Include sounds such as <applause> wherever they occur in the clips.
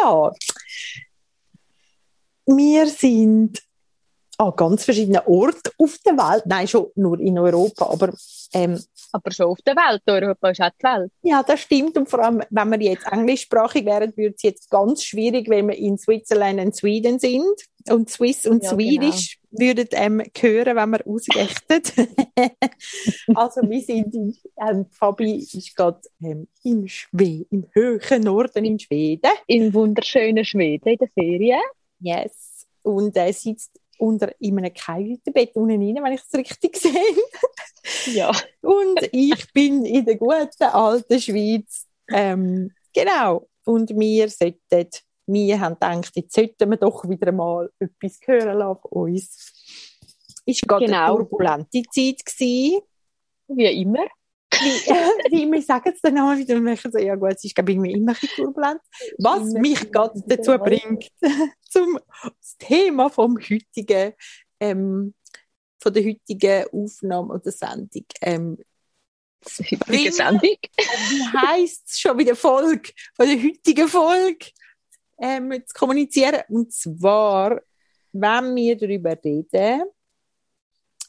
Ja, wir sind an ganz verschiedenen Orten auf der Welt. Nein, schon nur in Europa, aber ähm, aber schon auf der Welt. Europa ist auch die Welt. Ja, das stimmt. Und vor allem, wenn wir jetzt englischsprachig wären, würde es jetzt ganz schwierig, wenn wir in Switzerland und Sweden sind. Und Swiss und ja, Swedish genau. Würden ähm, hören, wenn wir ausrichten. <laughs> also wir sind, in, ähm, Fabi ist gerade ähm, im Schweden, im höheren Norden in Schweden. Im wunderschönen Schweden in der Ferien. Yes. Und er äh, sitzt unter in einem Kajütenbett unten rein, wenn ich es richtig <laughs> sehe. ja. Und ich bin in der guten alten Schweiz. Ähm, genau. Und wir sollten, wir haben gedacht, jetzt sollten wir doch wieder mal etwas hören lassen von uns. Ist gerade genau. eine turbulente Zeit gewesen. Wie immer wie, <laughs> wir sagen es dann auch wieder und merken so, ja gut, es ist glaube ich immer ein turbulent. Was mich gerade dazu bringt, <laughs> zum das Thema vom heutigen, ähm, von der heutigen Aufnahme oder Sendung, ähm, heutige Sendung? Wie heisst es schon wieder Folge, von der heutigen Folge, ähm, zu kommunizieren. Und zwar, wenn wir darüber reden,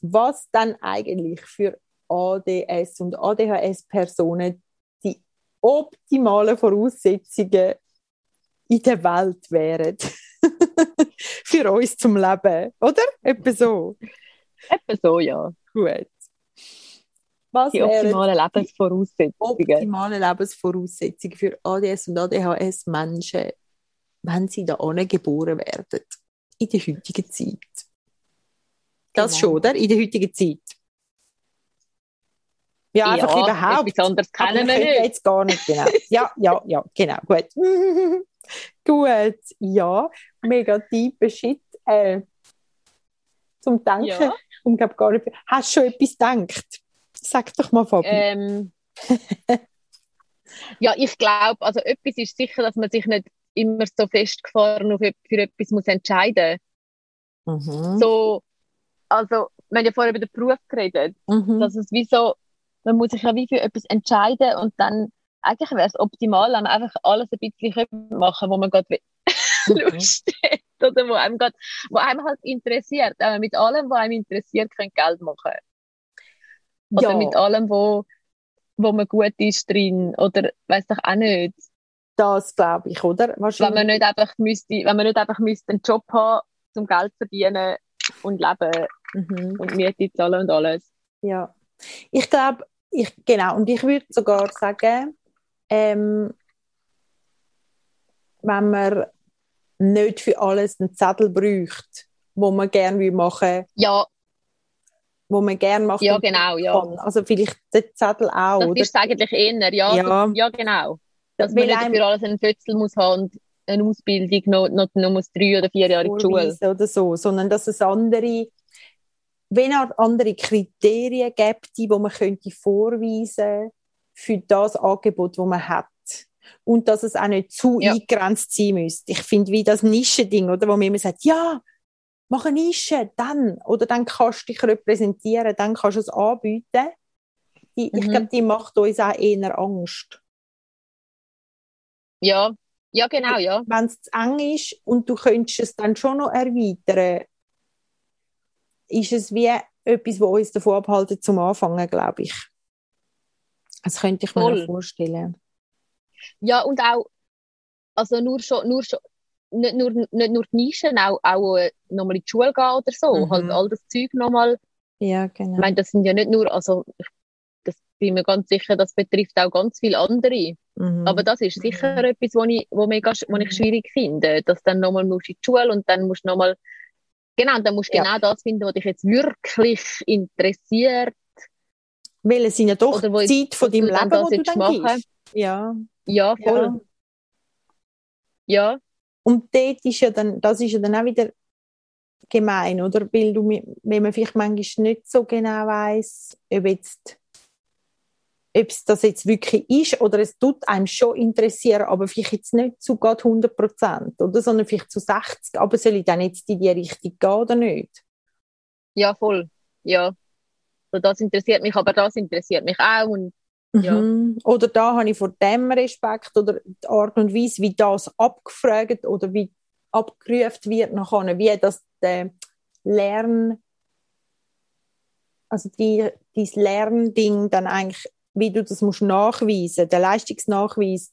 was dann eigentlich für ADS und ADHS-Personen die optimalen Voraussetzungen in der Welt wären. <laughs> Für uns zum Leben, oder? Etwa so. Etwa so, ja. Gut. Was die optimalen Lebensvoraussetzungen. Optimale Lebensvoraussetzungen für ADS und ADHS-Menschen, wenn sie da geboren werden. In der heutigen Zeit. Das genau. schon, oder? In der heutigen Zeit. Ja, einfach ja, überhaupt. Etwas anderes kennen wir nicht. jetzt gar nicht, genau. Ja, ja, ja, genau, gut. <laughs> gut, ja, mega tiefer Shit. Äh, zum Denken. Ja. Glaube gar nicht. Hast du schon etwas gedacht? Sag doch mal, Fabi. Ähm, <laughs> ja, ich glaube, also etwas ist sicher, dass man sich nicht immer so festgefahren auf, für etwas muss entscheiden muss. Mhm. So, also, wir haben ja vorher über den Beruf geredet, mhm. dass es wie so, man muss sich ja wie für etwas entscheiden und dann eigentlich wäre es optimal, wenn man einfach alles ein bisschen machen wo man gerade <laughs> mhm. Lust hat oder wo einem, grad, wo einem halt interessiert. Aber mit allem, was einem interessiert, könnt Geld machen. Oder ja. mit allem, wo, wo man gut ist drin oder weiß doch auch nicht. Das glaube ich, oder? Wenn man nicht einfach müsste, wenn man nicht einfach müsste einen Job haben, zum Geld verdienen und leben mhm. und Miete zahlen und alles. Ja. Ich glaube, ich, genau, und ich würde sogar sagen, ähm, wenn man nicht für alles einen Zettel braucht, wo man gerne machen Ja. Wo man gerne macht. Ja, genau, ja. Also vielleicht den Zettel auch. Das oder? ist eigentlich eher, ja. Ja, ja genau. Dass man nicht für alles einen Fötzel muss haben und eine Ausbildung noch, noch, noch muss drei oder vier Jahre in die Schule. Oder so, sondern dass es andere wenn es andere Kriterien gibt, die man könnte vorweisen für das Angebot, das man hat. Und dass es auch nicht zu ja. eingrenzt sein müsste. Ich finde, wie das Nischending, oder, wo man immer sagt, ja, mach eine Nische, dann, oder dann kannst du dich repräsentieren, dann kannst du es anbieten. Die, mhm. Ich glaube, die macht uns auch eher Angst. Ja, ja, genau, ja. Wenn es zu eng ist und du könntest es dann schon noch erweitern, ist es wie etwas, was uns davon abhalten zum Anfangen, glaube ich. Das könnte ich mir vorstellen. Ja, und auch, also nur schon, nur schon, nicht nur, nicht nur die Nischen, auch, auch äh, nochmal in die Schule gehen oder so. Mhm. Halt all das Zeug nochmal. Ja, genau. Ich meine, das sind ja nicht nur, also, das bin mir ganz sicher, das betrifft auch ganz viele andere. Mhm. Aber das ist sicher mhm. etwas, was ich, wo mega, wo ich schwierig finde. Dass dann nochmal musst in die Schule und dann musst du nochmal Genau, dann musst ja. genau das finden, was dich jetzt wirklich interessiert. Weil es sind ja doch Oder Zeit von deinem Leben, wo du dann machen. Ja. Ja, voll. Ja. ja. Und dort ist ja dann, das ist ja dann auch wieder gemein, oder? Weil du, wenn man vielleicht manchmal nicht so genau weiß, ob jetzt ob es das jetzt wirklich ist oder es tut einem schon interessieren, aber vielleicht jetzt nicht zu gerade 100 Prozent, oder? Sondern vielleicht zu 60. Aber soll ich dann jetzt in die Richtung gehen oder nicht? Ja, voll. Ja. So, das interessiert mich, aber das interessiert mich auch. Und, ja. Mhm. Oder da habe ich vor dem Respekt oder die Art und Weise, wie das abgefragt oder wie abgerufen wird nachher, wie das der Lern, also die, dieses Lernding dann eigentlich, wie du das musst nachweisen, der Leistungsnachweis,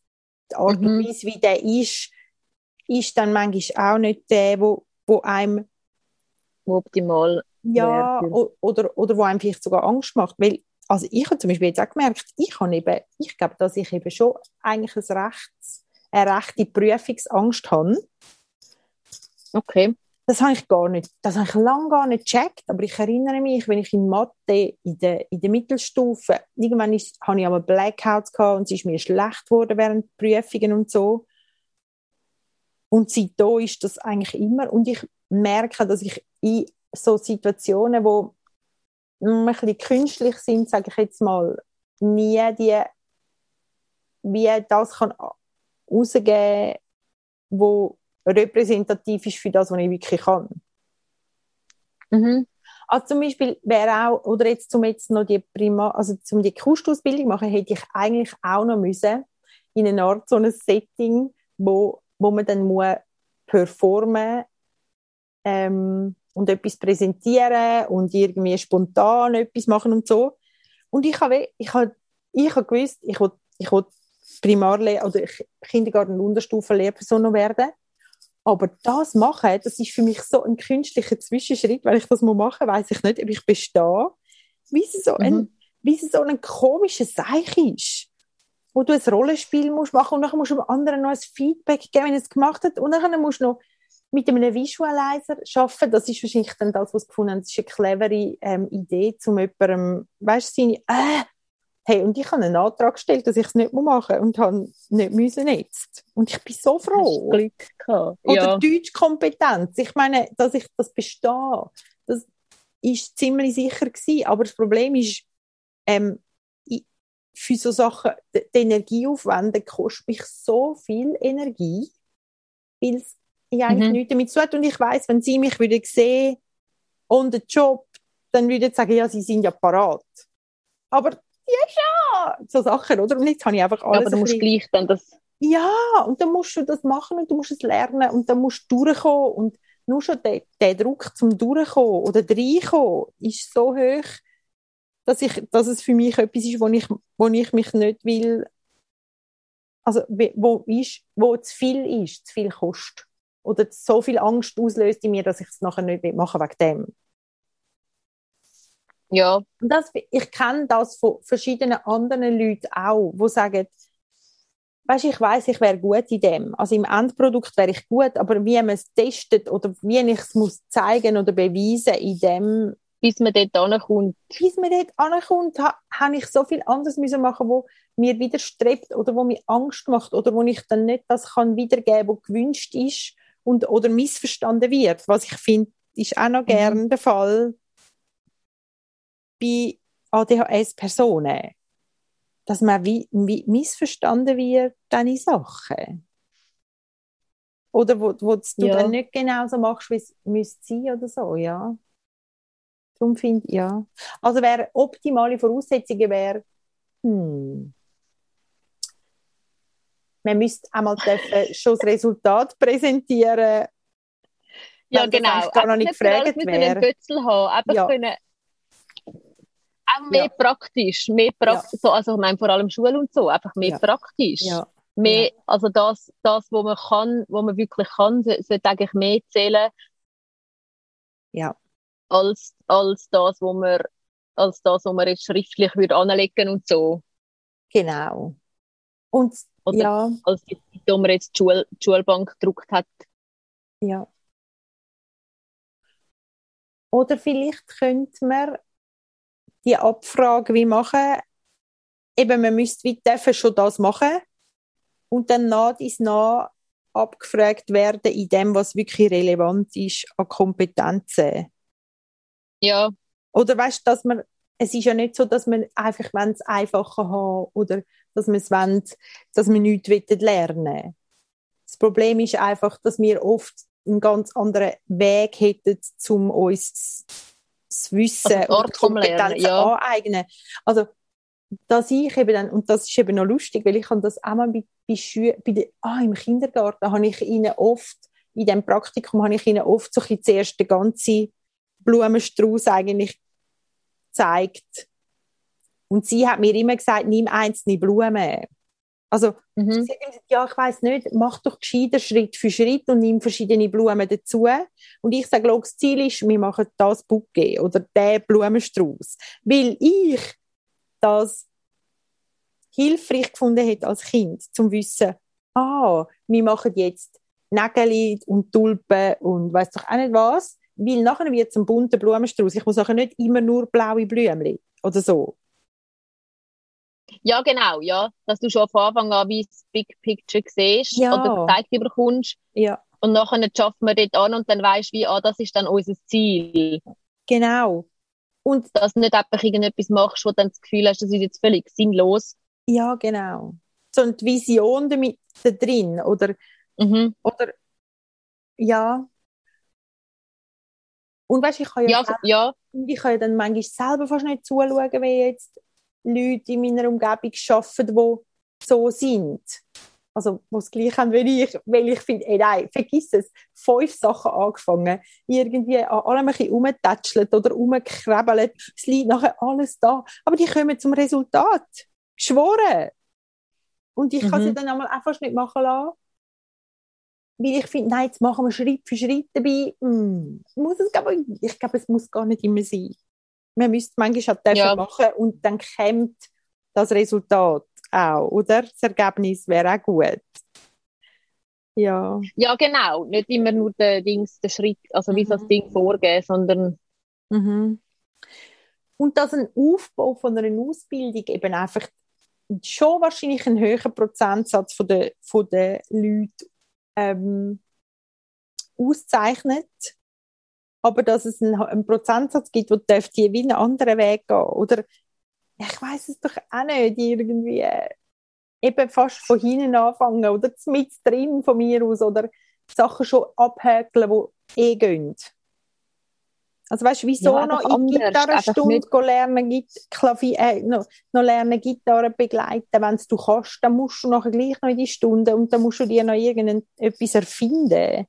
die Art mhm. und Weise, wie der ist, ist dann manchmal auch nicht der, wo, wo einem wo optimal ja, oder, oder wo einem vielleicht sogar Angst macht. Weil, also ich habe zum Beispiel jetzt auch gemerkt, ich habe eben, ich glaube, dass ich eben schon eigentlich ein Rechts, eine rechte Prüfungsangst habe. Okay. Das habe ich gar nicht, das habe ich lange gar nicht gecheckt, aber ich erinnere mich, wenn ich in Mathe in der, in der Mittelstufe, irgendwann ist, habe ich aber Blackouts gehabt und es ist mir schlecht geworden während Prüfungen und so. Und seitdem ist das eigentlich immer, und ich merke, dass ich in so Situationen, wo ein bisschen künstlich sind, sage ich jetzt mal, nie die, wie das kann rausgeben, wo repräsentativ ist für das, was ich wirklich kann. Mhm. Also zum Beispiel wäre auch, oder jetzt zum jetzt noch die Prima, also zum die Kustausbildung machen, hätte ich eigentlich auch noch müssen in einer Art so ein Setting, wo, wo man dann muss performen ähm, und etwas präsentieren und irgendwie spontan etwas machen und so. Und ich habe, ich habe, ich habe gewusst, ich will, ich will Primarlehr- oder Kindergarten- und Unterstufen-Lehrperson werden. Aber das machen, das ist für mich so ein künstlicher Zwischenschritt, weil ich das machen muss, weiß ich nicht, ob ich bestehe. Wie es so, mhm. ein, wie es so ein komischer Seich ist. Wo du ein Rollenspiel musst machen und dann musst du dem anderen noch ein Feedback geben, wenn er es gemacht hat. Und dann musst du noch mit einem Visualizer arbeiten. Das ist wahrscheinlich dann das, was gefunden haben. Das ist eine clevere ähm, Idee, um jemandem, weißt du, seine, äh, hey, und ich habe einen Antrag gestellt, dass ich es nicht machen muss und habe nicht müssen jetzt. Und ich bin so froh. Glück gehabt. Oder ja. Deutschkompetenz. Ich meine, dass ich das bestehe, das ist ziemlich sicher gewesen. Aber das Problem ist, ähm, für so Sachen, die, Energie aufwenden, kostet mich so viel Energie, weil es eigentlich mhm. nichts damit zu tun. Und ich weiß, wenn sie mich würde sehen und den Job, dann würde ich sagen, ja, sie sind ja parat. Aber ja, schon! So Sachen, oder? Und jetzt habe ich einfach alles. aber du musst gleich dann das. Ja, und dann musst du das machen und du musst es lernen und dann musst du durchkommen und nur schon der, der Druck zum Durchkommen oder reinkommen ist so hoch, dass, ich, dass es für mich etwas ist, wo ich, wo ich mich nicht will, also wo, ist, wo zu viel ist, zu viel kostet oder so viel Angst auslöst in mir, dass ich es nachher nicht machen wegen dem. Ja. Und das, ich kenne das von verschiedenen anderen Leuten auch, die sagen, weißt, ich weiß, ich wäre gut in dem. Also im Endprodukt wäre ich gut, aber wie man es testet oder wie ich es muss zeigen oder beweisen in dem, bis man dort ankommt. Bis man dort ankommt, ha, habe ich so viel anderes müssen machen, wo mir widerstrebt oder wo mir Angst macht oder wo ich dann nicht das kann wiedergeben, was gewünscht ist und, oder missverstanden wird. Was ich finde, ist auch noch mhm. gern der Fall bei ADHS-Personen. Dass man wie, wie missverstanden wird, deine Sachen. Oder wo, wo du ja. dann nicht genau so machst, wie es müsste sein oder so, ja. Darum finde ich, ja. Also wäre optimale Voraussetzungen wäre, hm, man müsste einmal dürfen <laughs> schon das Resultat präsentieren. Ja, genau. gar noch nicht gefragt wäre. einen Götzel haben, einfach ja. können, auch mehr ja. praktisch, mehr pra ja. so, also ich meine vor allem Schule und so, einfach mehr praktisch. Mehr, also das, das, wo man kann, wo man wirklich kann, sollte eigentlich mehr zählen. Ja. Als, als das, wo man, als das, wo man jetzt schriftlich würde anlegen und so. Genau. Und oder ja. als die Zeit, wo man jetzt die, Schul die Schulbank gedruckt hat. Ja. Oder vielleicht könnte man die Abfrage wie machen, eben man müsste wie dürfen schon das machen und dann nach dies nach abgefragt werden in dem, was wirklich relevant ist an Kompetenzen. Ja. Oder weißt du, dass man es ist ja nicht so, dass man einfach es einfacher haben oder dass man es wollen, dass wir nichts lernen Das Problem ist einfach, dass wir oft einen ganz anderen Weg hätten, um uns das Wissen also und Kompetenzen ja. aneignen. Also, dass ich eben dann, und das ist eben noch lustig, weil ich habe das auch mal bei, bei Schülern, bei der, ah, im Kindergarten habe ich ihnen oft, in dem Praktikum habe ich ihnen oft so ein zuerst den ganzen Blumenstrauß eigentlich gezeigt. Und sie hat mir immer gesagt, nimm einzelne Blumen. Also, mhm. ja, ich weiß nicht, mach doch gescheiter Schritt für Schritt und nimm verschiedene Blumen dazu. Und ich sage, das Ziel ist, wir machen das Bouquet oder den Blumenstrauß. Weil ich das hilfreich gefunden hätte als Kind, zum Wissen, ah, wir machen jetzt Nägel und Tulpen und weiß doch auch nicht was, weil nachher wird es ein bunter Blumenstrauß. Ich muss nachher nicht immer nur blaue Blümchen oder so. Ja, genau, ja. Dass du schon von Anfang an wie das Big Picture siehst ja. oder gezeigt bekommst. Ja. Und nachher schaffen wir dort an und dann weißt du, wie, ah, das ist dann unser Ziel. Genau. Und dass du nicht einfach irgendetwas machst, wo du dann das Gefühl hast, das ist jetzt völlig sinnlos. Ja, genau. So eine Vision damit da drin, oder, mhm. oder, ja. Und weißt, ich kann ja, ja, selber, ja. ich kann ja dann manchmal selber fast nicht zuschauen, wie jetzt Leute in meiner Umgebung arbeiten, die so sind. Also, die es gleich haben wie ich, weil ich finde, ey, nein, vergiss es, fünf Sachen angefangen, irgendwie an allem ein bisschen rumtätschelt oder rumkrebelt, es liegt nachher alles da, aber die kommen zum Resultat. Geschworen. Und ich mhm. kann sie dann einmal einfach nicht machen lassen, weil ich finde, nein, jetzt machen wir Schritt für Schritt dabei. Hm, muss es, ich glaube, es muss gar nicht immer sein man müsste manchmal halt ja. machen und dann kommt das Resultat auch, oder? Das Ergebnis wäre auch gut. Ja. Ja, genau. Nicht immer nur der, Dings, der Schritt, also wie mhm. das Ding vorgehen, sondern. Mhm. Und dass ein Aufbau von einer Ausbildung eben einfach schon wahrscheinlich einen höheren Prozentsatz von der, von der Leute ähm, auszeichnet aber dass es einen, einen Prozentsatz gibt, wo die wie einen anderen Weg gehen. Oder ich weiß es doch auch nicht, irgendwie eben fast von hinten anfangen oder mit drin von mir aus oder Sachen schon abhäkeln, die eh gehen. Also weißt du, wieso ja, noch in Gitarrenstunde lernen, Klavier, äh, noch, noch lernen, Gitarre begleiten, wenn du kannst, dann musst du nachher gleich noch in die Stunde und dann musst du dir noch irgendetwas erfinden.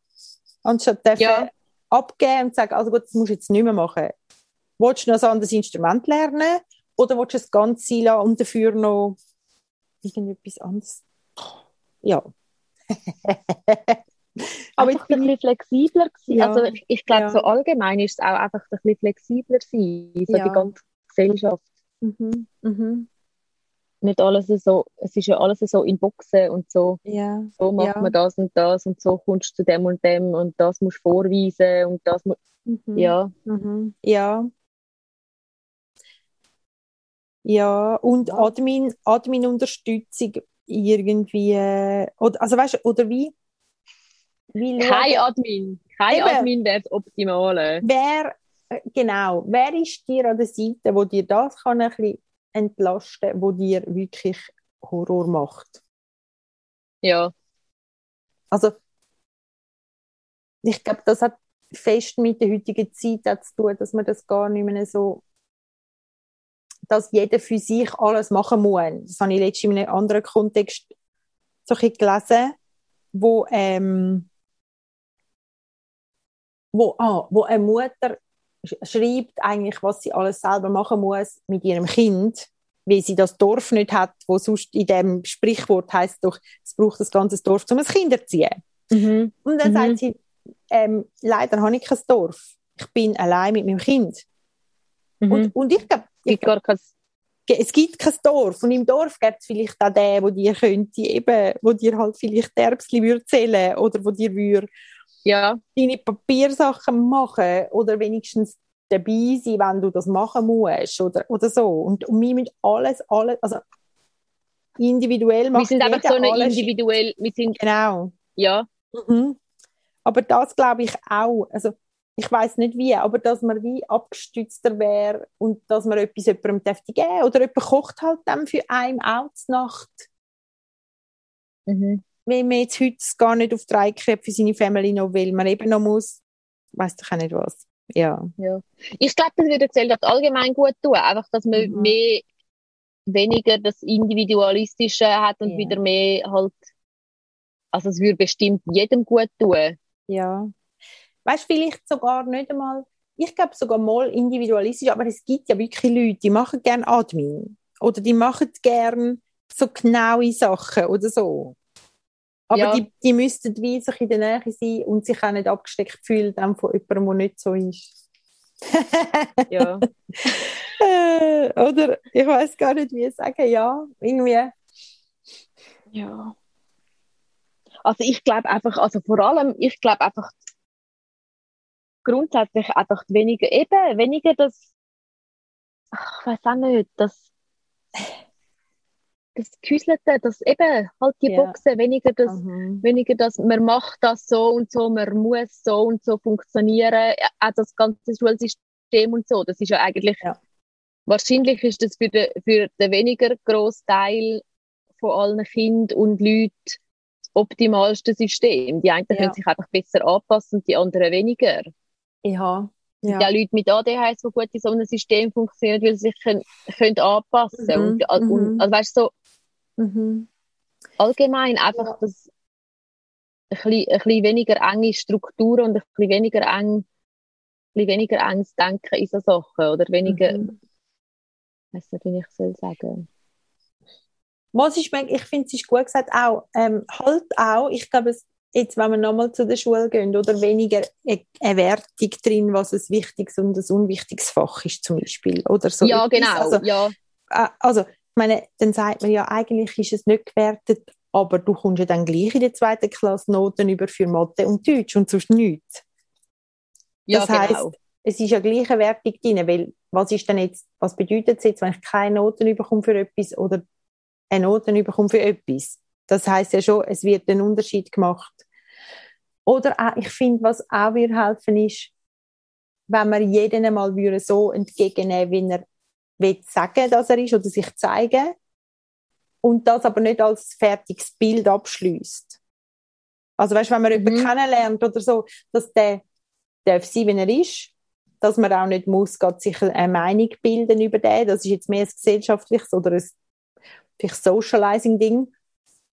Anstatt ja abgeben und sagen, also gut, das musst du jetzt nicht mehr machen. Willst du noch ein anderes Instrument lernen oder willst du es ganz sein lassen und dafür noch irgendetwas anderes? Ja. <laughs> Aber einfach ein bisschen flexibler gewesen. Ja. Also ich, glaube, ja. so allgemein ist es auch einfach ein bisschen flexibler sein, so ja. die ganze Gesellschaft. Mhm. Mhm nicht alles so, es ist ja alles so in Boxen und so. Ja. So macht ja. man das und das und so kommst du zu dem und dem und das musst du vorweisen und das muss, mhm. ja. Mhm. Ja. Ja, und Admin, Admin-Unterstützung irgendwie, oder, also weißt du, oder wie? wie kein Admin, kein Eben, Admin wäre das Optimale. Wer, äh, genau, wer ist dir an der Seite, wo dir das kann ein bisschen entlasten, wo dir wirklich Horror macht. Ja. Also, ich glaube, das hat fest mit der heutigen Zeit zu tun, dass man das gar nicht mehr so, dass jeder für sich alles machen muss. Das habe ich letztens in einem anderen Kontext so ein gelesen, wo, ähm, wo, ah, wo eine Mutter schreibt eigentlich, was sie alles selber machen muss mit ihrem Kind, weil sie das Dorf nicht hat, wo sonst in dem Sprichwort heißt doch, es braucht das ganze Dorf, um ein Kind zu erziehen. Mhm. Und dann mhm. sagt sie, ähm, leider habe ich kein Dorf. Ich bin allein mit meinem Kind. Mhm. Und, und ich glaube, es gibt kein Dorf. Und im Dorf gibt es vielleicht auch den, wo dir könnte eben, wo dir halt vielleicht Erbsli würde zählen oder wo dir würde ja. deine Papiersachen machen oder wenigstens dabei sein, wenn du das machen musst oder, oder so. Und, und wir müssen alles, alles, also individuell machen. Wir sind einfach so eine individuell, wir sind, genau. Ja. Mhm. Aber das glaube ich auch, also ich weiß nicht wie, aber dass man wie abgestützter wäre und dass man etwas jemandem dürfte geben oder jemand kocht halt dann für einen auch Nacht. Mhm wenn man jetzt heute gar nicht auf drei kriegt für seine Family noch, weil man eben noch muss, weiß ich auch nicht was. Ja. ja. Ich glaube, das würde der Gesellschaft allgemein gut tun. Einfach, dass man mhm. mehr, weniger das Individualistische hat und ja. wieder mehr halt, also es würde bestimmt jedem gut tun. Ja. Weißt du, vielleicht sogar nicht einmal, ich glaube sogar mal individualistisch, aber es gibt ja wirklich Leute, die machen gerne Admin. Oder die machen gerne so genaue Sachen oder so. Aber ja. die, die müssten wie sich in der Nähe sein und sich auch nicht abgesteckt fühlen dann von jemandem, der nicht so ist. <laughs> ja. äh, oder ich weiß gar nicht, wie ich sagen. Ja, irgendwie. Ja. Also ich glaube einfach, also vor allem, ich glaube einfach grundsätzlich einfach weniger, eben, weniger das, ach, ich weiß auch nicht, das das Gehäuselte, das eben halt die ja. Boxen, weniger das, mhm. weniger das, man macht das so und so, man muss so und so funktionieren, auch das ganze Schulsystem und so, das ist ja eigentlich, ja. wahrscheinlich ist das für den, für den weniger grossen Teil von allen Kindern und Leuten das optimalste System. Die einen ja. können sich einfach besser anpassen und die anderen weniger. Ja. Ja. ja, Leute mit ADHS, die gut in so einem System funktionieren, weil sie sich können, können anpassen können. Mhm. Und, und, mhm. also weißt so, Mhm. Allgemein einfach ja. das ein bisschen, ein bisschen weniger enge Strukturen und ein bisschen weniger eng, ein bisschen weniger enges Denken in so Sachen oder weniger, mhm. ich weiß nicht, wie ich soll sagen. Was ich, ich finde, es ist gut gesagt, auch, ähm, halt auch, ich glaube, jetzt, wenn wir nochmal zu der Schule gehen, oder weniger eine Wertung drin, was ein wichtiges und ein unwichtiges Fach ist, zum Beispiel, oder so. Ja, genau, also, ja. Äh, also, ich meine, dann sagt man ja, eigentlich ist es nicht gewertet, aber du kommst ja dann gleich in der zweiten Klasse Noten über für Mathe und Deutsch und sonst nichts. Ja, das heisst, genau. es ist ja gleich eine Wertung drin, weil was ist denn jetzt, was bedeutet es jetzt, wenn ich keine Noten bekomme für etwas oder eine Noten bekomme für etwas? Das heißt ja schon, es wird ein Unterschied gemacht. Oder auch, ich finde, was auch wir helfen ist, wenn wir jeden einmal so entgegennehmen, wie er will sagen, dass er ist oder sich zeigen und das aber nicht als fertiges Bild abschließt. Also weißt, wenn man mhm. jemanden kennenlernt oder so, dass der darf sein, wie er ist, dass man auch nicht muss sich eine Meinung bilden über den. Das ist jetzt mehr ein gesellschaftliches oder ein vielleicht Socializing-Ding.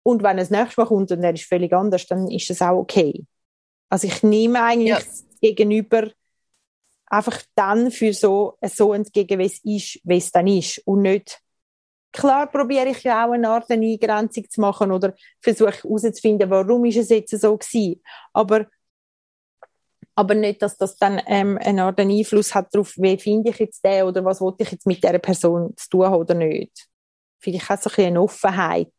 Und wenn es nächstes Mal kommt und er ist völlig anders, dann ist das auch okay. Also ich nehme eigentlich ja. gegenüber einfach dann für so, so entgegen, wie es ist, wie es dann ist. Und nicht, klar probiere ich ja auch eine Art eine Eingrenzung zu machen oder versuche herauszufinden, warum ist es jetzt so gewesen. Aber, aber nicht, dass das dann ähm, eine Art Einfluss hat darauf, wie finde ich jetzt den oder was wollte ich jetzt mit dieser Person zu tun haben oder nicht. Vielleicht hat es ein eine Offenheit.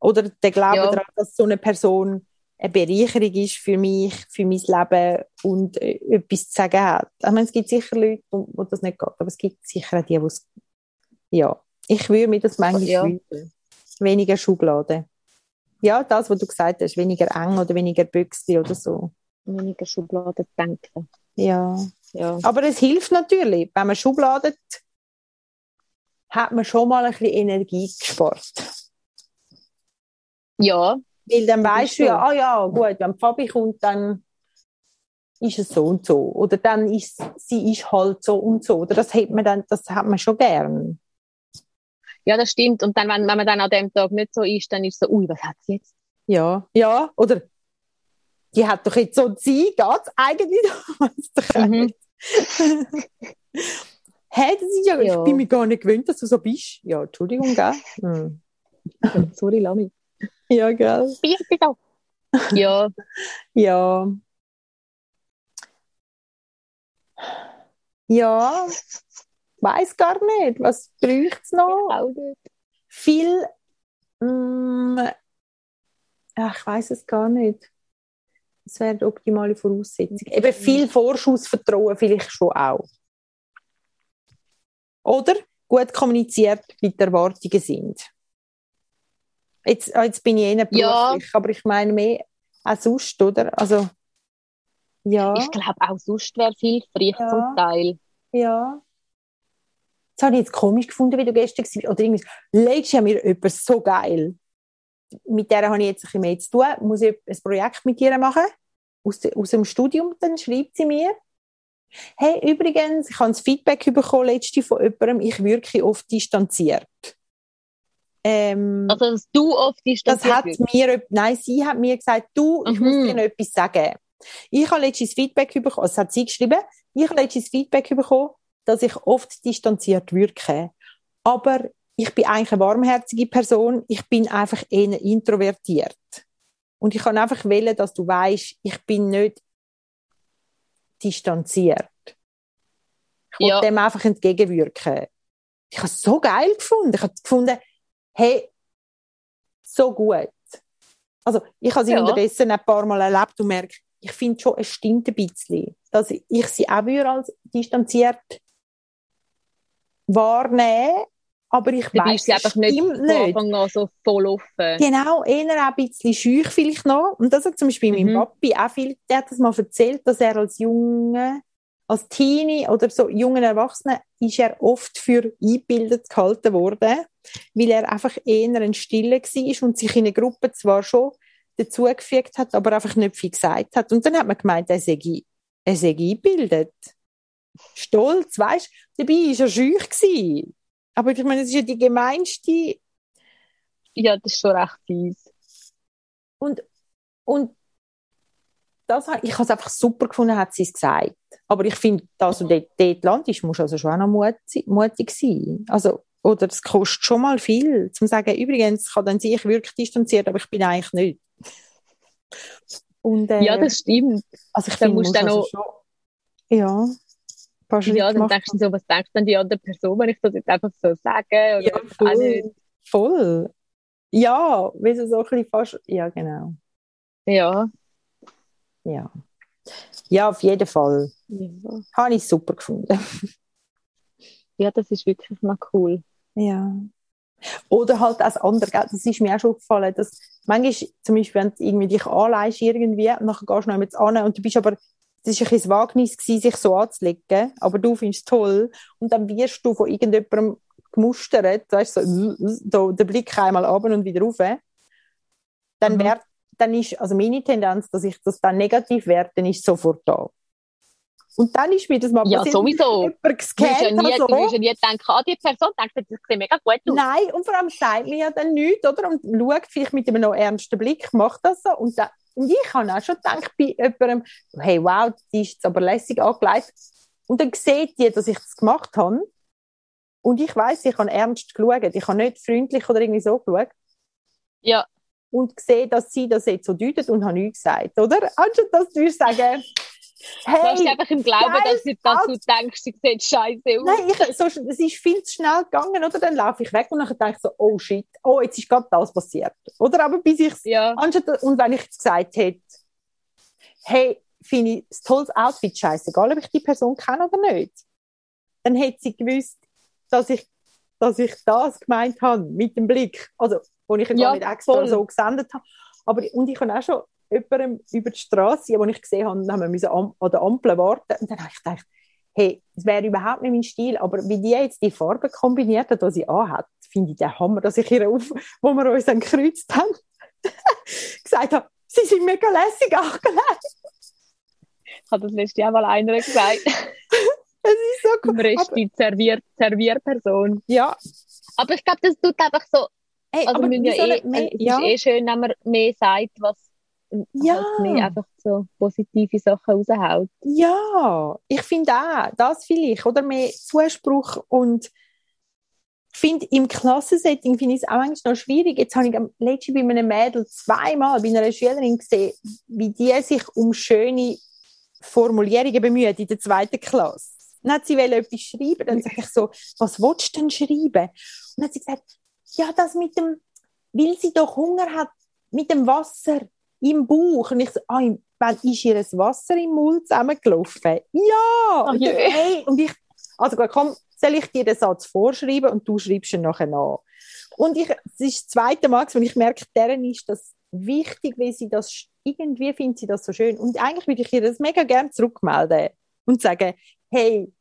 Oder der Glaube ja. daran, dass so eine Person eine Bereicherung ist für mich, für mein Leben und äh, etwas zu sagen hat. Ich meine, es gibt sicher Leute, wo, wo das nicht geht, aber es gibt sicher auch die, die es, ja, ich würde mir das manchmal ja. wünschen. Weniger Schubladen. Ja, das, was du gesagt hast, weniger eng oder weniger Büchse oder so. Weniger Schubladen denken. Ja. ja. Aber es hilft natürlich. Wenn man Schubladet, hat man schon mal ein bisschen Energie gespart. Ja, weil dann weißt du ja, ah ja, gut, wenn Fabi kommt, dann ist es so und so. Oder dann ist sie ist halt so und so. Oder das hat man dann, das hat man schon gern. Ja, das stimmt. Und dann, wenn, wenn man dann an dem Tag nicht so ist, dann ist es so, ui, was hat sie jetzt? Ja, ja. Oder die hat doch jetzt so sie, geht's eigentlich? <laughs> mhm. hey, <laughs> das ist ja, ja, ich bin mir gar nicht gewöhnt, dass du so bist. Ja, Entschuldigung, gell? Hm. <laughs> Sorry, Lami. Ja, gell. Bier, Ja. ja. Ja, weiß gar nicht. Was braucht es noch? Viel. Mm, ich weiß es gar nicht. Das wäre die optimale Voraussetzung. Eben viel Vorschussvertrauen vielleicht schon auch. Oder gut kommuniziert, wie die Erwartungen sind. Jetzt, ah, jetzt bin ich eher beruflich, ja. aber ich meine mehr auch sonst, oder? Also, ja. Ich glaube, auch sonst wäre viel hilfreich ja. zum Teil. Ja. Das habe ich jetzt komisch gefunden, wie du gestern warst. Oder irgendwie, legst ja mir etwas so geil. Mit der habe ich jetzt ein bisschen mehr zu tun. Muss ich ein Projekt mit ihr machen? Aus, aus dem Studium, dann schreibt sie mir. Hey, übrigens, ich habe das Feedback bekommen letzte von jemandem, ich wirke oft distanziert. Ähm, also, dass du oft distanziert Das hat wirst. mir, nein, sie hat mir gesagt, du, ich mhm. muss dir noch etwas sagen. Ich habe letztes Feedback bekommen, also hat sie geschrieben, ich habe letztes Feedback bekommen, dass ich oft distanziert wirke. Aber ich bin eigentlich eine warmherzige Person, ich bin einfach eher introvertiert. Und ich kann einfach wählen, dass du weißt, ich bin nicht distanziert. Ich ja. dem einfach entgegenwirken. Ich habe es so geil gefunden. Ich habe gefunden, hey, so gut. Also, ich habe sie ja. unterdessen ein paar Mal erlebt und merke, ich finde schon, es stimmt ein bisschen, dass ich sie auch als distanziert wahrnehmen, aber ich weiß es einfach nicht, nicht. Von an so voll offen. Genau, eher auch ein bisschen schüch vielleicht noch. Und das hat zum Beispiel mhm. mein Papi auch viel, der hat das mal erzählt, dass er als Junge, als Teenie oder so jungen Erwachsenen, ist er oft für eingebildet gehalten worden, weil er einfach eher ein Stille war und sich in einer Gruppe zwar schon dazugefügt hat, aber einfach nicht viel gesagt hat. Und dann hat man gemeint, er sei, er sei eingebildet. Stolz, weißt du? Dabei war er schüch. Gewesen. Aber ich meine, das ist ja die gemeinste. Ja, das ist schon recht fies. Und, und das, ich habe es einfach super gefunden, hat sie es gesagt. Aber ich finde, dass du dort, dort landest, musst du also schon auch noch mutig, mutig sein. Also, oder es kostet schon mal viel, zum sagen, übrigens, kann dann sich wirklich distanziert, aber ich bin eigentlich nicht. Und, äh, ja, das stimmt. Also ich finde, musst du also schon, ja, paar Schritte Ja, dann denkst du so, was denkt dann die andere Person, wenn ich das jetzt einfach so sage? Oder ja, voll. voll. Ja, so, so ein bisschen fast, ja, genau. Ja. Ja. Ja, auf jeden Fall. Ja. Habe ich super gefunden. ja, das ist wirklich mal cool. Ja. Oder halt als andere, das ist mir auch schon gefallen, dass manchmal, zum Beispiel, wenn du irgendwie dich anleihst irgendwie, und dann gehst du noch mit an und du bist aber es war ein bisschen Wagnis, gewesen, sich so anzulegen, aber du findest es toll. Und dann wirst du von irgendjemandem gemustert, weißt du, so, <laughs> der Blick einmal ab und wieder rauf. Dann, mhm. wär, dann ist, also meine Tendenz, dass ich das dann negativ werde, dann ist sofort da. Und dann ist mir das mal ja, sowieso. jemand gescannt ja nie, so. Du wirst ja nie denken, ah, die Person denkt, das sieht mega gut aus. Nein, und vor allem sagt mir ja dann nichts, oder? Und schaut vielleicht mit einem noch ernsten Blick, macht das so. Und dann, und ich habe auch schon gedacht bei jemandem, hey, wow, die ist jetzt aber lässig angelegt. Und dann sieht die, dass ich das gemacht habe. Und ich weiß, ich habe ernst geschaut. Ich habe nicht freundlich oder irgendwie so geschaut. Ja. Und sehe, dass sie das jetzt so deutet und habe nichts gesagt, oder? Anstatt dass du sagen, Hey, du einfach im Glauben, dass, du, dass du denkst, sie sieht scheiße aus. Nein, ich, so, es ist viel zu schnell gegangen, oder? Dann laufe ich weg und dann denke ich so, oh shit, oh, jetzt ist gerade das passiert. Oder aber bis ich ja. und wenn ich gesagt hätte, hey, finde ich ein tolles Outfit scheißegal, ob ich die Person kenne oder nicht, dann hätte sie gewusst, dass ich, dass ich das gemeint habe, mit dem Blick. Also, wo ich ihn ja, gar nicht extra voll. so gesendet habe. Aber, und ich habe auch schon jemandem über die Straße, wo ich gesehen habe, haben wir an der Ampel warten. Und dann habe ich gedacht, hey, das wäre überhaupt nicht mein Stil, aber wie die jetzt die Farben kombiniert hat, die sie anhat, finde ich den Hammer, dass ich ihr auf, wo wir uns dann gekreuzt haben, <laughs> gesagt habe, sie sind mega lässig angelegt. Ich habe das letzte Jahr mal einer gesagt. <laughs> es ist so cool. Im Rest die Servier Servierperson. Ja. Aber ich glaube, das tut einfach so, hey, also aber ja eh, mehr, es ja. ist eh schön, wenn man mehr sagt, was ja. halt mehr einfach so positive Sachen raushaut. Ja, ich finde auch, das vielleicht, oder mehr Zuspruch und ich finde, im Klassensetting finde ich es auch manchmal noch schwierig. Jetzt habe ich am letzten bei einem Mädel zweimal bei einer Schülerin gesehen, wie die sich um schöne Formulierungen bemüht in der zweiten Klasse. Dann hat sie etwas schreiben, dann sage ich so, was willst du denn schreiben? Und dann hat sie gesagt, ja, das mit dem, weil sie doch Hunger hat, mit dem Wasser im Bauch. Und ich so, ah, wann ist ihr das Wasser im Mund zusammengelaufen? Ja! Oh, und, hey, und ich, also komm, soll ich dir den Satz vorschreiben und du schreibst ihn nachher nach. Und ich, es ist das zweite Mal, wenn ich merke, deren ist das wichtig, weil sie das, irgendwie findet sie das so schön. Und eigentlich würde ich ihr das mega gerne zurückmelden und sagen, hey,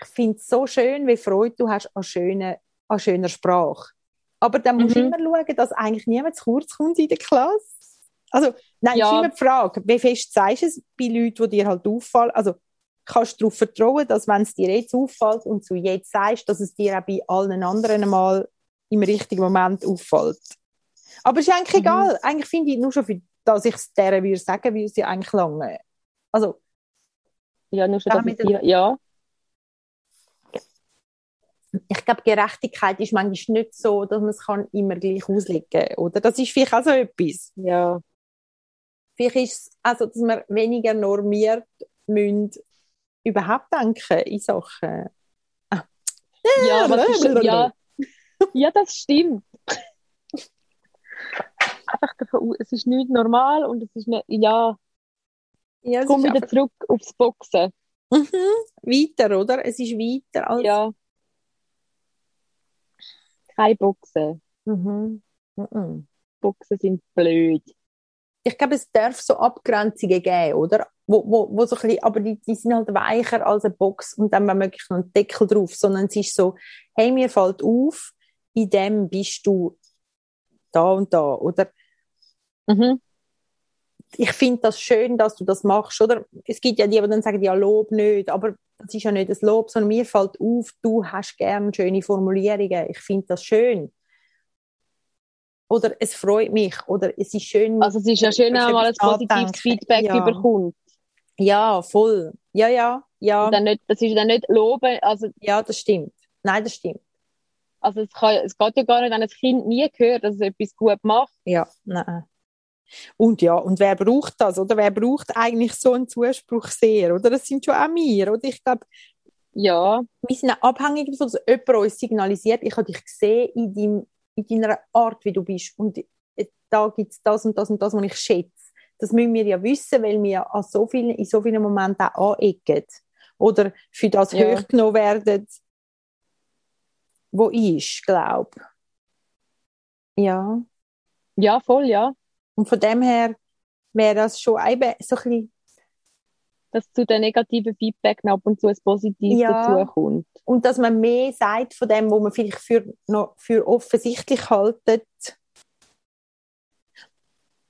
ich finde es so schön, wie Freude du hast an schöner, an schöner Sprache. Aber dann musst du mhm. immer schauen, dass eigentlich niemand zu kurz kommt in der Klasse. Also, nein, ja. ist immer die Frage, wie fest sagst du es bei Leuten, die dir halt auffallen? Also, kannst darauf vertrauen, dass wenn es dir jetzt auffällt und du jetzt sagst, dass es dir auch bei allen anderen mal im richtigen Moment auffällt. Aber es ist eigentlich mhm. egal. Eigentlich finde ich nur schon, für, dass ich es der würde sagen, würde sie eigentlich lange. Also, ja, nur schon, dir, ja. Ich glaube, Gerechtigkeit ist manchmal nicht so, dass man es kann immer gleich auslegen kann, oder? Das ist vielleicht auch so etwas. Ja. Vielleicht ist es, also, dass wir weniger normiert müssen überhaupt denken in Sachen. Ah. Ja, was ist, ja, ja, das stimmt. Einfach davon, es ist nicht normal und es ist nicht, ja, ja es komm wieder zurück aufs Boxen. Mhm. Weiter, oder? Es ist weiter als... Ja. Kein Boxen. Mhm. Mhm. Boxen sind blöd. Ich glaube, es darf so Abgrenzungen geben, oder? Wo, wo, wo so ein bisschen, aber die, die sind halt weicher als eine Box und dann möglich noch einen Deckel drauf, sondern es ist so, hey, mir fällt auf, in dem bist du da und da, oder? Mhm. Ich finde das schön, dass du das machst, oder? Es gibt ja die, die dann sagen, ja, Lob nicht, aber das ist ja nicht das Lob, sondern mir fällt auf, du hast gerne schöne Formulierungen. Ich finde das schön. Oder es freut mich, oder es ist schön. Also es ist ja schön, wenn man mal ein positives Feedback ja. überkommt. Ja, voll. Ja, ja, ja. dann nicht, das ist dann nicht loben, also... Ja, das stimmt. Nein, das stimmt. Also es, kann, es geht ja gar nicht, wenn ein Kind nie hört, dass es etwas gut macht. Ja, nein. Und ja, und wer braucht das, oder? Wer braucht eigentlich so einen Zuspruch sehr, oder? Das sind schon auch wir, oder? Ich glaube, ja. Wir sind abhängig davon, dass jemand uns signalisiert, ich habe dich gesehen in, deinem, in deiner Art, wie du bist. Und äh, da gibt es das und das und das, was ich schätze. Das müssen wir ja wissen, weil wir an so vielen, in so vielen Momenten auch anecken. Oder für das ja. hochgenommen werden, wo ist, glaube Ja. Ja, voll, ja. Und von dem her wäre das schon eben so ein bisschen dass zu den negativen Feedback ab und zu ein positives ja. dazukommt. Und dass man mehr sagt von dem, wo man vielleicht für, noch für offensichtlich haltet,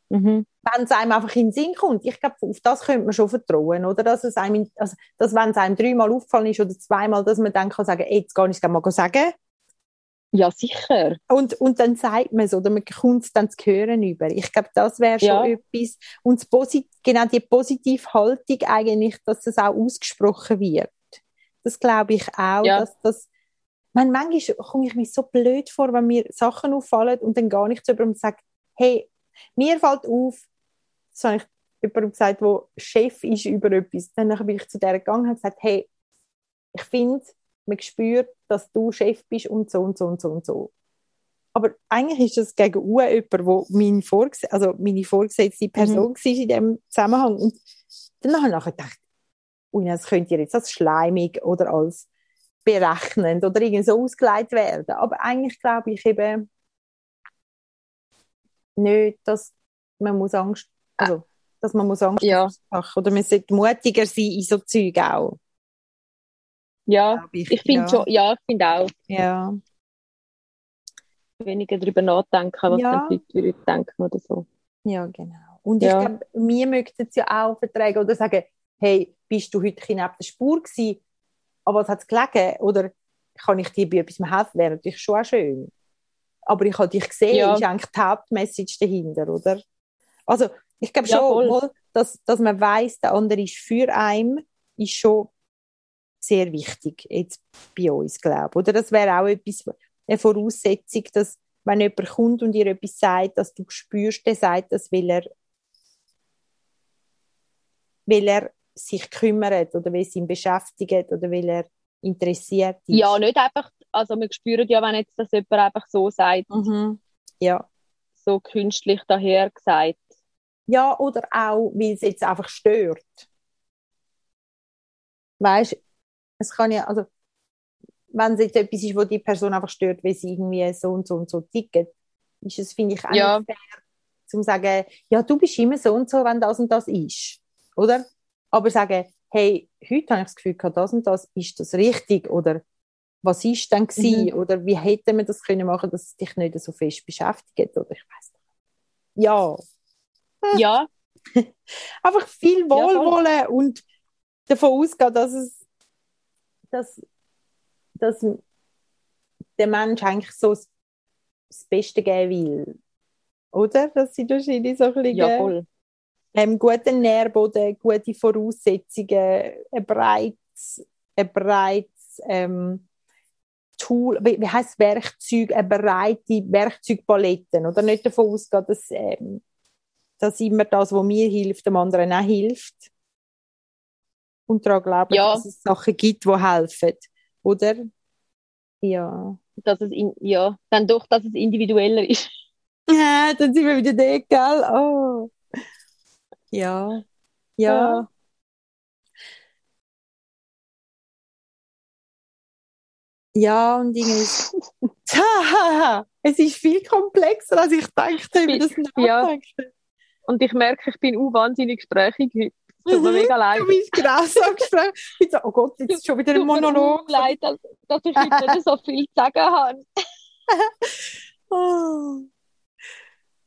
mhm. wenn es einem einfach in den Sinn kommt. Ich glaube, auf das könnte man schon vertrauen, oder? Dass, es einem, also, dass wenn es einem dreimal aufgefallen ist oder zweimal, dass man dann kann sagen, jetzt gar nicht mal sagen. Ja, sicher. Und, und dann sagt man es oder man kommt es dann zu hören über. Ich glaube, das wäre schon ja. etwas. Und das Posit genau die positive Haltung eigentlich, dass es auch ausgesprochen wird. Das glaube ich auch, ja. dass das man, manchmal komme ich mir so blöd vor, wenn mir Sachen auffallen und dann gar nicht zu jemandem sage, hey, mir fällt auf, das habe ich jemandem gesagt, der Chef ist über etwas. Dann bin ich zu der gegangen und gesagt, hey, ich finde, man spürt, dass du Chef bist und so und so und so und so. Aber eigentlich ist das gegen jemand, wo mein Vorges also meine vorgesetzte Person mhm. war in diesem Zusammenhang. Und dann habe ich gedacht, ui, das könnte jetzt als schleimig oder als berechnend oder irgendwie so ausgelegt werden. Aber eigentlich glaube ich eben nicht, dass man muss Angst, also, dass man muss Angst ja. machen oder man sollte mutiger sein in so Zeug auch. Ja, ich, ich finde ja. schon, ja, ich finde auch. Ja. Weniger darüber nachdenken, was ja. dann die Leute denken oder so. Ja, genau. Und ja. ich glaube, wir möchten es ja auch vertragen oder sagen, hey, bist du heute neben der Spur gewesen, aber was hat es gelegen? Oder kann ich dir bei etwas helfen? Wäre natürlich schon auch schön. Aber ich habe dich gesehen, ja. ist eigentlich die Hauptmessage dahinter, oder? Also, ich glaube schon, ja, dass, dass man weiß, der andere ist für einen, ist schon sehr wichtig jetzt bei uns, glaube ich. Oder das wäre auch etwas, eine Voraussetzung, dass wenn jemand kommt und dir etwas sagt, dass du spürst, der sagt das, weil er, weil er sich kümmert oder weil es ihn beschäftigt oder weil er interessiert ist. Ja, nicht einfach, also wir spüren ja, wenn jetzt das jemand einfach so sagt, mhm. ja. so künstlich daher gesagt. Ja, oder auch, weil es jetzt einfach stört. Weißt es kann ja, also, wenn es jetzt etwas ist, wo die Person einfach stört, weil sie irgendwie so und so und so tickt, ist es, finde ich, auch ja. nicht fair, zum sagen, ja, du bist immer so und so, wenn das und das ist. Oder? Aber sagen, hey, heute habe ich das Gefühl gehabt, das und das, ist das richtig? Oder was ist denn gewesen? Mhm. Oder wie hätte man das können machen, dass es dich nicht so fest beschäftigt? Oder ich weiß nicht. Ja. Ja. <laughs> Einfach viel Wohlwollen ja, und davon ausgehen, dass es dass, dass der Mensch eigentlich so das, Beste geben will. Oder? Dass sie wahrscheinlich so ein bisschen ja, voll. Ähm, guten Nährboden, gute Voraussetzungen, ein breites, ein breites ähm, Tool, wie, wie heißt Werkzeug, eine breite Werkzeugpalette. Oder nicht davon ausgehen, dass, ähm, dass immer das, was mir hilft, dem anderen auch hilft. Und daran glauben, ja. dass es Sachen gibt, die helfen. Oder? Ja. Dass es in, ja, dann doch, dass es individueller ist. <laughs> Ja, dann sind wir wieder da, gell? Oh. Ja. Ja. ja. Ja, und irgendwie. <laughs> es ist viel komplexer, als ich dachte, über das Ja. Und ich merke, ich bin wahnsinnig gesprächig heute. Tut mir mega leid. Du bist genau so gesprächig. Ich so, oh Gott, jetzt ist schon wieder ein Monolog. Tut mir leid, dass, dass ich heute nicht so viel zu sagen habe. <laughs> oh.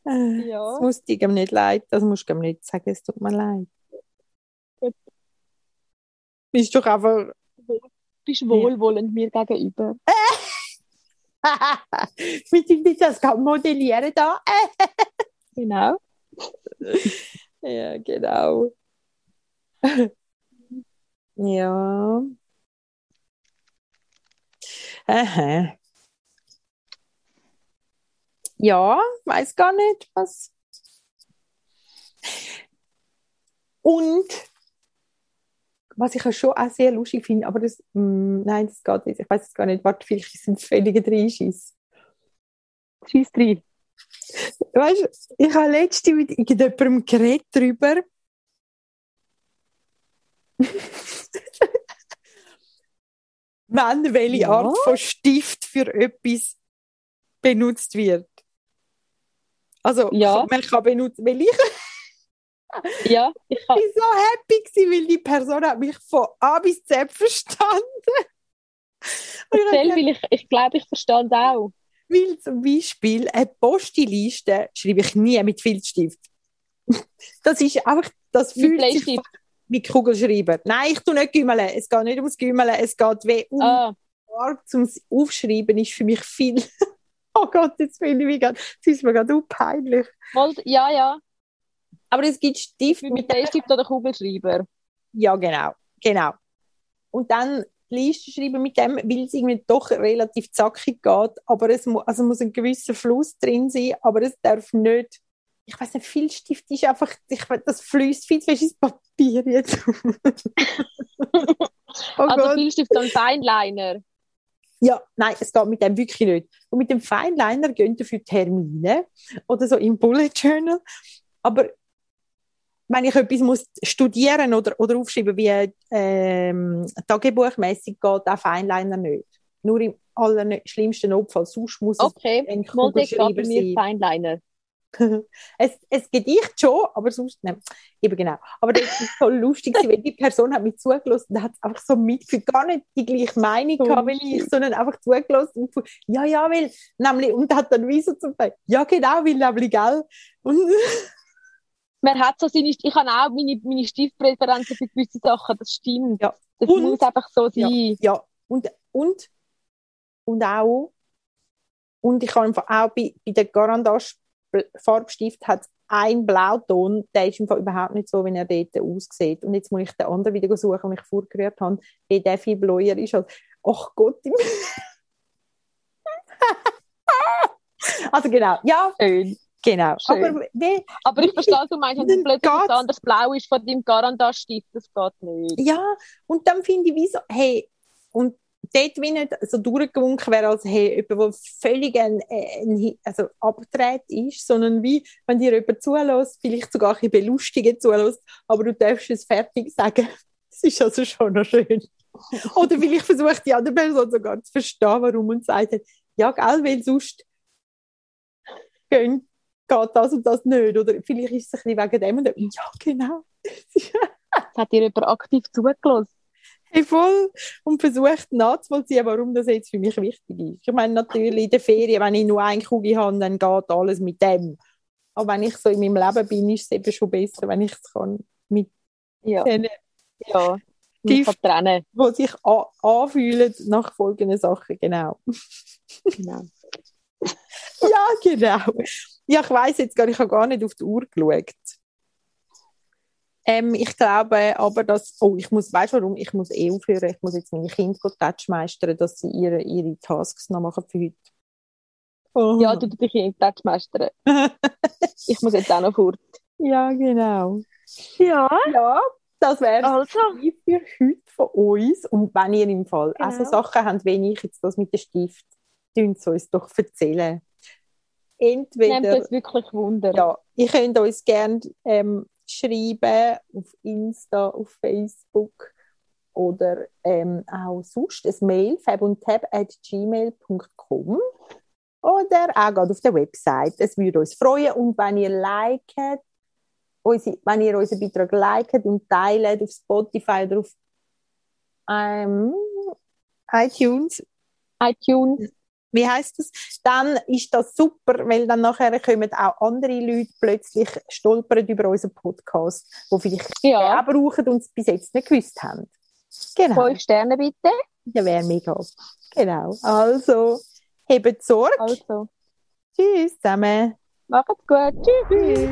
ja. Das muss dir nicht leid. Das musst du nicht sagen, es tut mir leid. Gut. Bist doch einfach bist wohlwollend mir gegenüber. <laughs> Mit dem ich das kann modellieren da. <laughs> genau. Ja, genau. <laughs> ja. Aha. Ja, weiß gar nicht, was. Und was ich ja schon auch sehr lustig finde, aber das, mh, mm, nein, das geht nicht. Ich weiß es gar nicht. Warte, vielleicht sind es völlige Dreischis. Scheiß drei. Weißt du, ich habe letztens mit irgendjemandem geredet darüber. <laughs> Wenn welche ja. Art von Stift für etwas benutzt wird. Also, ja. man kann benutzen, weil ich <laughs> ja, ich war so happy, gewesen, weil die Person hat mich von A bis Z verstanden. Erzähl, weil ich, ich glaube, ich verstand auch. Weil zum Beispiel eine Postiliste schreibe ich nie mit Filzstift. Das ist einfach, das fühlt sich mit Kugelschreiber. Nein, ich tue nicht Gümmeln. Es geht nicht ums Gümmeln, es geht weh um ah. zum Aufschreiben ist für mich viel. <laughs> oh Gott, jetzt finde ich mich gerade, das ist mir gerade peinlich. Ja, ja. Aber es gibt Stifte mit Bleistift oder Kugelschreiber. Ja, genau, genau. Und dann Liste schreiben mit dem, weil es irgendwie doch relativ zackig geht, aber es mu also muss ein gewisser Fluss drin sein, aber es darf nicht, ich weiß nicht, viel Stift ist einfach, ich, das fließt viel zu ins Papier jetzt. <laughs> oh also viel Stift so ein Feinliner. Ja, nein, es geht mit dem wirklich nicht. Und mit dem Feinliner gehen dafür Termine oder so im Bullet Journal. Aber wenn ich etwas muss studieren oder, oder aufschreiben, wie ähm, tagebuchmäßig geht auch Feinliner nicht. Nur im allerschlimmsten Notfall. Sonst muss okay. es ein Kugelschreiber sein. Feinliner. <laughs> es, es Gedicht schon, aber sonst nicht. Eben genau. Aber das ist so lustig, weil die Person hat mich zugelassen und hat einfach so mitgefühlt, gar nicht die gleiche Meinung gehabt wie ich, sondern einfach zugelassen und gefühlt, ja, ja, weil, nämlich, und hat dann wie so zum Beispiel, ja, genau, weil nämlich, gell. Und <laughs> man hat so seine, ich habe auch meine, meine Stiftpräferenzen für gewisse Sachen, das stimmt. Ja. Das und, muss einfach so sein. Ja, ja. Und, und, und auch, und ich habe auch bei, bei der Garandasch Farbstift hat ein Blauton, der ist einfach überhaupt nicht so, wie er dort aussieht. Und jetzt muss ich den anderen wieder suchen, den ich vorgerührt habe, weil der viel bläuer ist als, ach Gott, <laughs> also genau, ja. Schön. Genau. Aber, wie, aber ich verstehe, du meinst, wenn plötzlich was anderes blau ist von deinem Garandastift, das geht nicht. Ja, und dann finde ich, wie so, hey, und dort wie nicht so durchgewunken wäre, als hey, jemand, der völlig ein, ein, also abgedreht ist, sondern wie, wenn dir jemand zulässt, vielleicht sogar ein bisschen belustigend zulässt, aber du darfst es fertig sagen. <laughs> Das ist also schon noch schön. <laughs> Oder vielleicht versucht die andere Person sogar zu verstehen, warum und sagt, ja, gell, weil sonst gehen geht das und das nicht. Oder vielleicht ist es ein bisschen wegen dem und dem. Ja, genau. <laughs> hat dir jemand aktiv zugelassen? Hey, voll. Und versucht nachzuvollziehen, warum das jetzt für mich wichtig ist. Ich meine, natürlich in der Ferien, wenn ich nur eine Kugel habe, dann geht alles mit dem. Aber wenn ich so in meinem Leben bin, ist es eben schon besser, wenn ich es kann mit ja. denen. Ja. Stift, trennen. die sich an anfühlen nach folgenden Sachen, genau. Genau. <laughs> ja, genau. Ja, ich weiss jetzt gar nicht, ich habe gar nicht auf die Uhr geschaut. Ähm, ich glaube aber, dass, oh, ich muss, weißt du warum? Ich muss eh aufhören. Ich muss jetzt meine Kinder Touch meistern, dass sie ihre, ihre Tasks noch machen für heute. Oh. Ja, du dich in Touch meistern. <laughs> ich muss jetzt auch noch fort. Ja, genau. Ja. Ja, das wäre also. für heute von uns. Und wenn ihr im Fall genau. also Sachen habt, wenn ich jetzt das mit dem Stift, könnt ihr uns doch erzählen. Entweder. Nehmt uns wirklich Wunder. Ja, ihr könnt uns gerne ähm, schreiben auf Insta, auf Facebook oder ähm, auch sonst ein Mail, fabundtab at gmail.com oder auch auf der Website. Es würde uns freuen und wenn ihr liket, wenn ihr unseren Beitrag liket und teilt auf Spotify oder auf ähm, iTunes, iTunes, wie heißt das? Dann ist das super, weil dann nachher kommen auch andere Leute plötzlich stolpern über unseren Podcast, die vielleicht ja. auch brauchen und es bis jetzt nicht gewusst haben. Genau. Fünf Sterne bitte. Ja, wäre mega. Genau. Also, hebt Sorge. Also. Tschüss zusammen. Macht's gut. Tschüss. Tschüss.